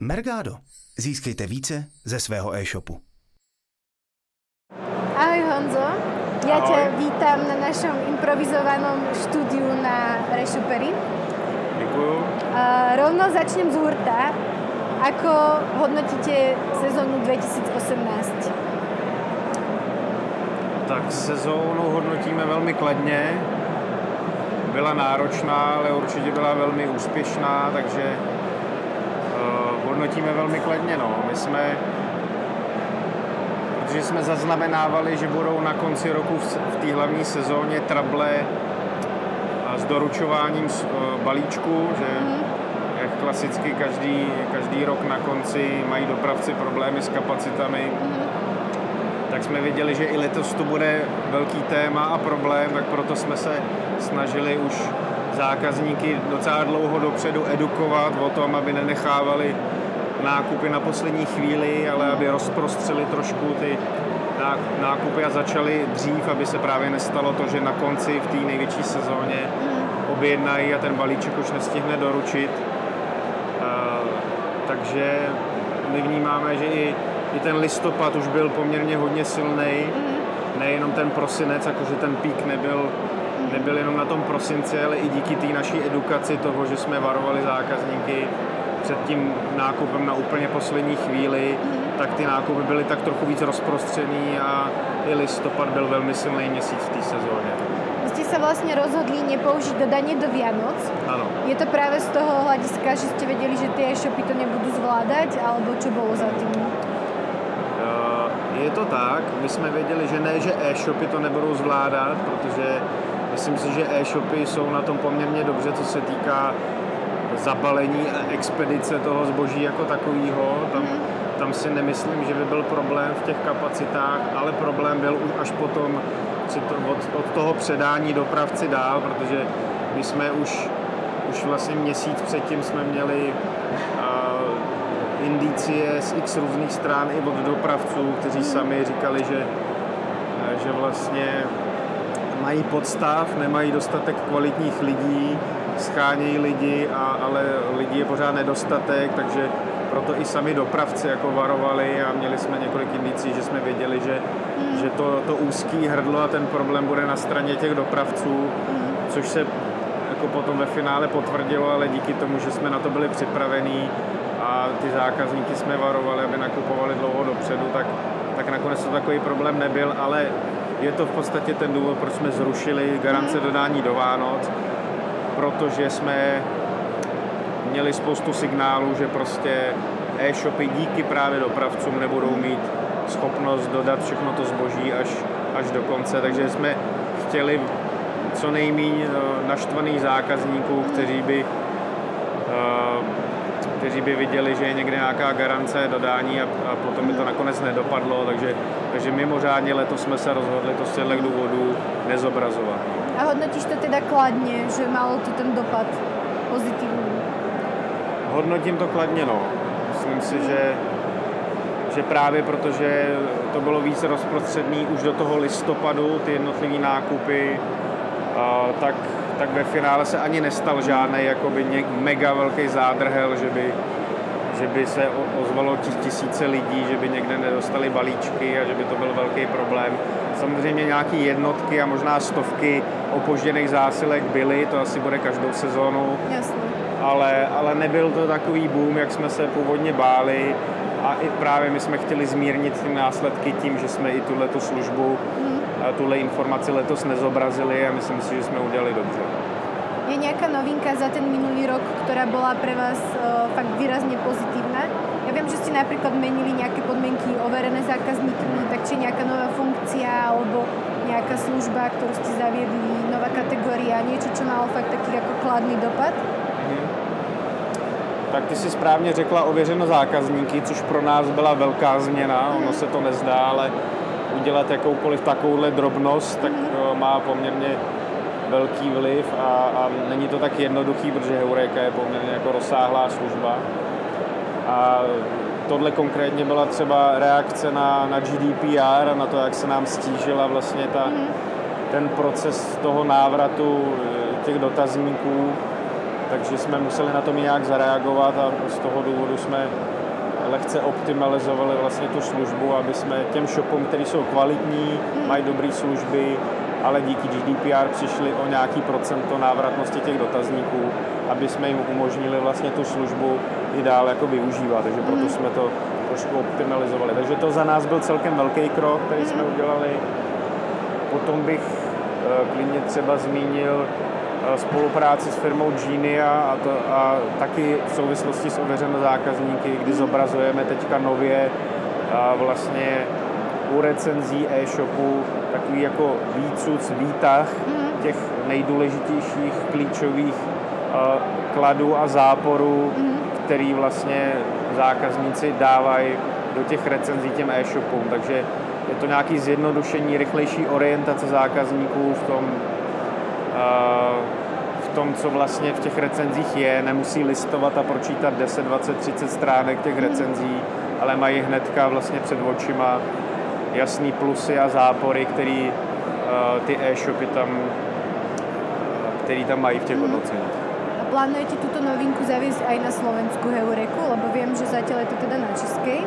Mergado. Získejte více ze svého e-shopu. Ahoj Honzo, ja Ahoj. ťa vítam na našom improvizovanom štúdiu na Rešupery. Děkuju. Uh, rovno začnem z hurta. Ako hodnotíte sezónu 2018? Tak sezónu hodnotíme velmi kladně. Byla náročná, ale určitě byla velmi úspěšná, takže hodnotíme velmi kladně. No. My jsme, protože jsme zaznamenávali, že budou na konci roku v, té hlavní sezóně trable a s doručováním uh, balíčku, že jak klasicky každý, každý rok na konci mají dopravci problémy s kapacitami, tak jsme věděli, že i letos to bude velký téma a problém, tak proto jsme se snažili už zákazníky docela dlouho dopředu edukovat o tom, aby nenechávali nákupy na poslední chvíli, ale aby rozprostřeli trošku ty ná- nákupy a začali dřív, aby se právě nestalo to, že na konci v té největší sezóně objednají a ten balíček už nestihne doručit. Takže my vnímáme, že i, i ten listopad už byl poměrně hodně silný. Nejenom ten prosinec, jakože ten pík nebyl, nebyl jenom na tom prosinci, ale i díky té naší edukaci toho, že jsme varovali zákazníky před tím nákupem na úplně poslední chvíli, tak ty nákupy byly tak trochu víc rozprostřený a i listopad byl velmi silný měsíc v té sezóně. Vy ste sa vlastne rozhodli nepoužiť dodanie do Vianoc. Ano. Je to práve z toho hľadiska, že ste vedeli, že tie e-shopy to nebudú zvládať, alebo čo bolo za tým? Eh, Je to tak, my jsme věděli, že ne, že e-shopy to nebudou zvládat, protože myslím si, že e-shopy jsou na tom poměrně dobře, co se týká zabalení a expedice toho zboží jako takového. Tam, tam si nemyslím, že by byl problém v těch kapacitách, ale problém byl už až potom od, od toho předání dopravci dál, protože my jsme už, už vlastně měsíc předtím jsme měli uh, indicie z x různých stran i od dopravců, kteří sami říkali, že, eh, že vlastně mají podstav, nemají dostatek kvalitních lidí, schánějí lidi, a, ale lidí je pořád nedostatek, takže proto i sami dopravci jako varovali a měli jsme několik indicí, že jsme věděli, že, že to, to úzký hrdlo a ten problém bude na straně těch dopravců, což se jako potom ve finále potvrdilo, ale díky tomu, že jsme na to byli připravení a ty zákazníky jsme varovali, aby nakupovali dlouho dopředu, tak, tak nakonec to takový problém nebyl, ale je to v podstatě ten důvod, proč jsme zrušili garance dodání do Vánoc, protože jsme měli spoustu signálů, že prostě e-shopy díky právě dopravcům nebudou mít schopnost dodat všechno to zboží až, až do konce, takže jsme chtěli co nejméně naštvaných zákazníků, kteří by, eh, kteří by viděli, že je někde nějaká garance dodání a, a potom by to nakonec nedopadlo, takže, takže mimořádně letos jsme se rozhodli to z těchto důvodů nezobrazovat. A hodnotíš to teda kladne, že malo to ten dopad pozitívny? Hodnotím to kladně, no. Myslím si, že, že právě protože to bylo víc rozprostředný už do toho listopadu, ty jednotlivé nákupy, a, tak, tak ve finále se ani nestal žádný jakoby mega velký zádrhel, že by, že by se ozvalo tis, tisíce lidí, že by někde nedostali balíčky a že by to byl velký problém. Samozřejmě nějaké jednotky a možná stovky opožděných zásilek byly, to asi bude každou sezónu, Jasné. ale, ale nebyl to takový boom, jak jsme se původně báli a i právě my jsme chtěli zmírnit ty následky tím, že jsme i tuhletu službu, tuhle informaci letos nezobrazili a myslím si, že jsme udělali dobře. Je nejaká novinka za ten minulý rok, ktorá bola pre vás uh, fakt výrazne pozitívna? Ja viem, že ste napríklad menili nejaké podmienky overené zákazníkmi, tak či nejaká nová funkcia alebo nejaká služba, ktorú ste zaviedli, nová kategória, niečo, čo malo fakt taký ako kladný dopad? Tak ty si správně řekla ověřeno zákazníky, což pro nás byla velká změna. Ono se to nezdá, ale udělat jakoukoliv takovouhle drobnost, tak eh, má poměrně velký vliv a, a není to tak jednoduchý, protože Heureka je poměrně jako rozsáhlá služba. A tohle konkrétně byla třeba reakce na, na GDPR a na to, jak se nám stížila vlastně ta, ten proces toho návratu eh, těch dotazníků. Takže jsme museli na to nějak zareagovat a z toho důvodu jsme lehce optimalizovali vlastně tu službu, aby jsme těm shopům, které jsou kvalitní, mají dobré služby, ale díky GDPR přišli o nějaký procento návratnosti těch dotazníků, aby jsme jim umožnili vlastně tu službu i dál jako využívat, takže proto mm. jsme to trošku optimalizovali. Takže to za nás byl celkem velký krok, který jsme mm. udělali. Potom bych eh, klidně třeba zmínil spolupráci s firmou Genia a, to, a taky v souvislosti s ověřené zákazníky, kdy zobrazujeme teďka nově vlastně u recenzí e-shopu takový jako výcuc, výtah mm. těch nejdůležitějších klíčových uh, kladů a záporů, mm. který vlastně zákazníci dávají do těch recenzí těm e-shopům. Takže je to nějaký zjednodušení, rychlejší orientace zákazníků v tom, v tom, co vlastně v těch recenzích je. Nemusí listovat a pročítat 10, 20, 30 stránek těch recenzí, ale mají hnedka vlastně před očima jasný plusy a zápory, který uh, ty e-shopy tam, který tam mají v těch mhm. hodnoceních. A plánujete tuto novinku zaviesť aj na Slovensku Heureku, lebo vím, že zatím je to teda na české?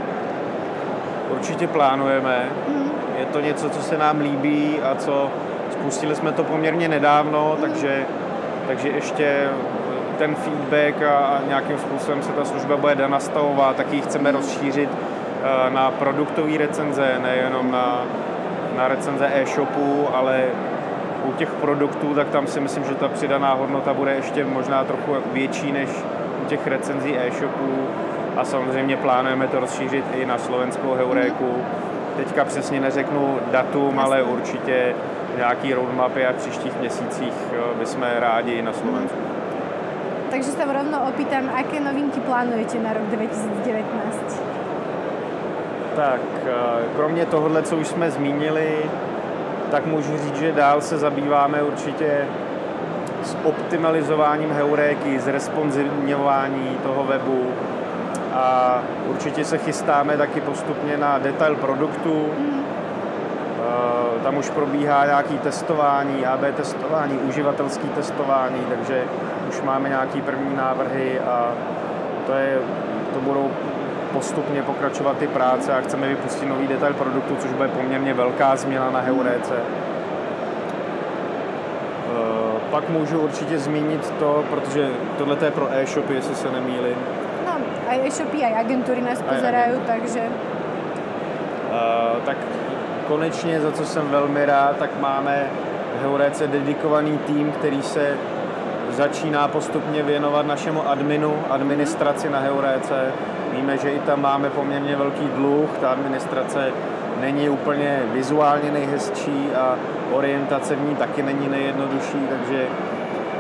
Určitě plánujeme. Mm. Je to něco, co se nám líbí a co spustili jsme to poměrně nedávno, takže, takže ještě ten feedback a, a nějakým způsobem se ta služba bude nastavovat, tak ji chceme rozšířit Eh, na produktové recenze, nejenom na, na recenze e-shopu, ale u těch produktů, tak tam si myslím, že ta přidaná hodnota bude ještě možná trochu větší než u těch recenzí e-shopů a samozřejmě plánujeme to rozšířit i na slovenskou heuréku. Teďka přesně neřeknu datum, ale určitě nějaký roadmapy a v příštích měsících eh, bychom rádi i na Slovensku. Takže se rovno opýtam, aké novinky plánujete na rok 2019? Tak eh, kromě tohohle, co už jsme zmínili, tak můžu říct, že dál se zabýváme určitě s optimalizováním heuréky, z responsivňování toho webu a určitě se chystáme taky postupně na detail produktu. Mm. Tam už probíhá nějaký testování, AB testování, uživatelský testování, takže už máme nějaký první návrhy a to, je, to budou postupně pokračovat ty práce a chceme vypustit nový detail produktu, což bude poměrně velká změna na Heuréce. Eh, pak můžu určitě zmínit to, protože tohle je pro e-shopy, jestli se nemýlím. No, a e-shopy, a agentury nás pozerají, takže... Uh, tak konečně, za co jsem velmi rád, tak máme v Heuréce dedikovaný tým, který se začíná postupně věnovat našemu adminu, administraci na Heuréce. Víme, že i tam máme poměrně velký dluh, ta administrace není úplně vizuálně nejhezčí a orientace v ní taky není nejjednodušší, takže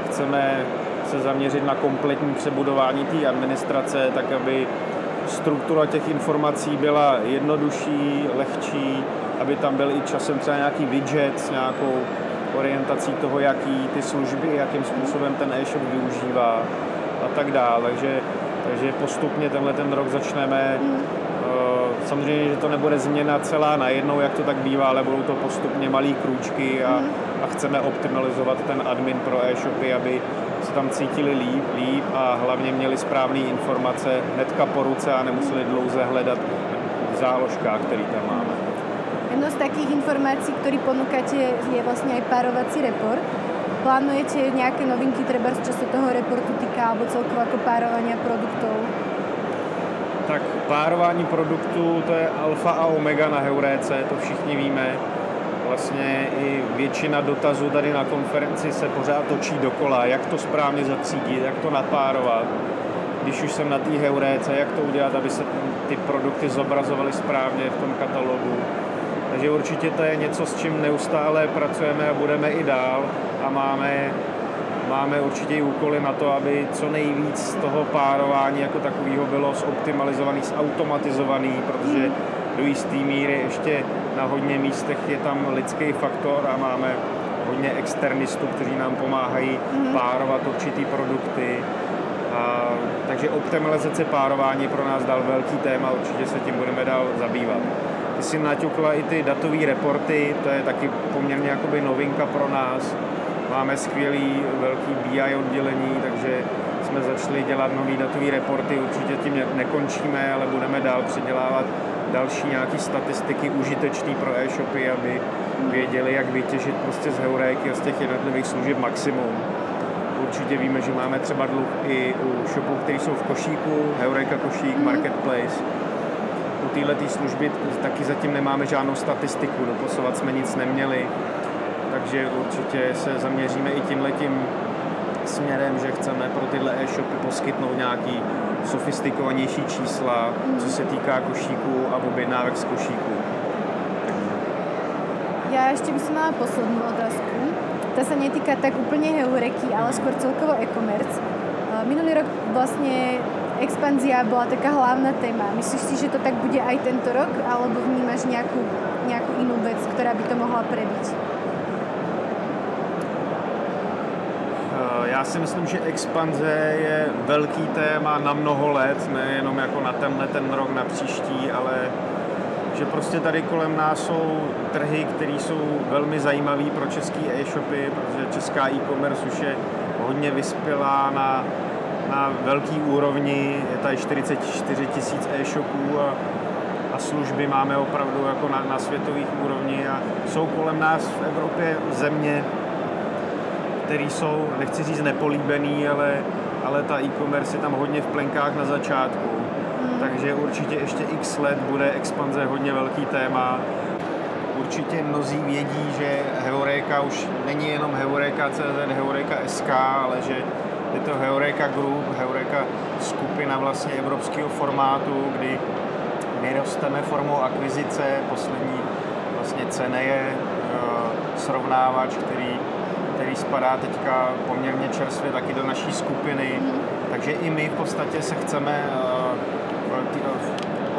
chceme se zaměřit na kompletní přebudování té administrace, tak aby struktura těch informací byla jednodušší, lehčí, aby tam byl i časem třeba nějaký widget s nějakou orientací toho, jaký ty služby, jakým způsobem ten e-shop využívá a tak dále. Takže, takže postupně tenhle ten rok začneme mm. Samozřejmě, že to nebude změna celá najednou, jak to tak bývá, ale budou to postupně malé krůčky a, a chceme optimalizovat ten admin pro e-shopy, aby se tam cítili líp, líp a hlavně měli správné informace hnedka po ruce a nemuseli dlouze hledat v záložkách, který tam máme. Jedno z takých informácií, ktorý ponúkate, je vlastne aj párovací report. Plánujete nejaké novinky, treba čo sa toho reportu týka, alebo celkovo ako párovania produktov? Tak párování produktů, to je alfa a omega na Heuréce, to všichni víme. Vlastně i většina dotazů tady na konferenci se pořád točí dokola, jak to správně zatřídit, jak to napárovat. Když už jsem na té Heuréce, jak to udělat, aby se ty produkty zobrazovaly správně v tom katalogu takže určitě to je něco, s čím neustále pracujeme a budeme i dál a máme, máme určitě i úkoly na to, aby co nejvíc z toho párování jako takového bylo zoptimalizovaný, zautomatizovaný, protože do jisté míry ještě na hodně místech je tam lidský faktor a máme hodně externistů, kteří nám pomáhají mm-hmm. párovat určitý produkty. A, takže optimalizace párování pro nás dal velký téma, určitě se tím budeme dál zabývat. Si naťukla i ty datové reporty, to je taky poměrně jakoby novinka pro nás. Máme skvělý velký BI oddělení, takže jsme začali dělat nový datový reporty, určitě tím nekončíme, ale budeme dál předělávat další nějaké statistiky užitečné pro e-shopy, aby věděli, jak vytěžit prostě z Heuréky a z těch jednotlivých služeb maximum. Určitě víme, že máme třeba dluh i u shopů, které jsou v košíku, Heureka košík, mm. Marketplace. U této služby taky zatím nemáme žádnou statistiku, doposovat jsme nic neměli, takže určitě se zaměříme i tímhletím směrem, že chceme pro tyhle e-shopy poskytnout nějaký sofistikovanější čísla, co se týká košíků a objednávek z košíků. Já ještě bych měla poslední otázku. Ta se netýká tak úplně heureky, ale skôr celkovo e-commerce. Minulý rok vlastně expanzia byla taká hlavná téma. Myslíš si, že to tak bude aj tento rok, alebo vnímáš nějakou, nějakou jinou věc, která by to mohla prebiť? Já si myslím, že expanze je velký téma na mnoho let, nejenom jako na tenhle ten rok, na příští, ale že prostě tady kolem nás jsou trhy, které jsou velmi zajímavé pro české e-shopy, protože česká e-commerce už je hodně vyspělá na, na velký úrovni, je tady 44 tisíc e-shopů a, a služby máme opravdu jako na, na světových úrovni a jsou kolem nás v Evropě země, které jsou, nechci říct nepolíbený, ale, ale ta e-commerce je tam hodně v plenkách na začátku. Hmm. Takže určitě ještě x let bude expanze hodně velký téma. Určitě mnozí vědí, že Heureka už není jenom Heureka.cz, Heureka SK, ale že je to Heureka Group, Heureka skupina vlastně evropského formátu, kdy my rosteme formou akvizice. Poslední vlastně cena je uh, srovnávač, který který spadá teďka poměrně čerstvě taky do naší skupiny. Mm. Takže i my v podstatě se chceme uh,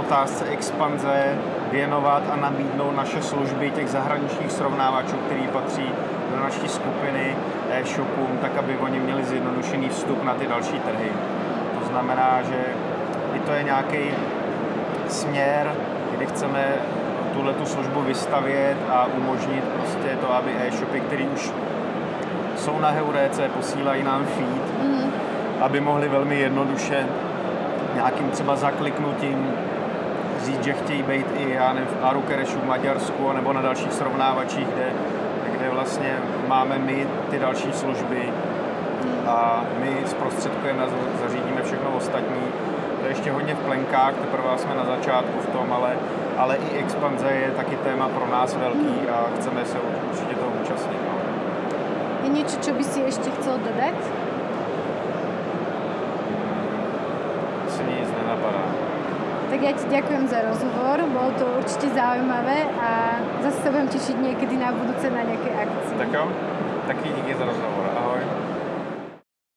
otázce expanze věnovat a nabídnout naše služby těch zahraničních srovnávačů, který patří do naší skupiny e-shopům, tak aby oni měli zjednodušený vstup na ty další trhy. To znamená, že i to je nějaký směr, kdy chceme tuhle tu službu vystavět a umožnit prostě to, aby e-shopy, který už jsou na Heuréce, posílají nám feed, mm. aby mohli velmi jednoduše nějakým třeba zakliknutím říct, že chtějí být i já nevím, v Arukerešu v Maďarsku nebo na dalších srovnávačích, kde vlastně máme my ty další služby a my zprostředkujeme zařídíme všechno ostatní. To je ještě hodně v plenkách, teprve jsme na začátku v tom, ale, ale i expanze je taky téma pro nás velký a chceme se určitě toho účastnit. No. Je niečo, čo by si ešte chcel dodať? Si nic nenapadá. Tak ja ti ďakujem za rozhovor, bolo to určite zaujímavé a zase sa budem tešiť niekedy na budúce na nejaké akcie. Tak jo, taky díky za rozhovor. Ahoj.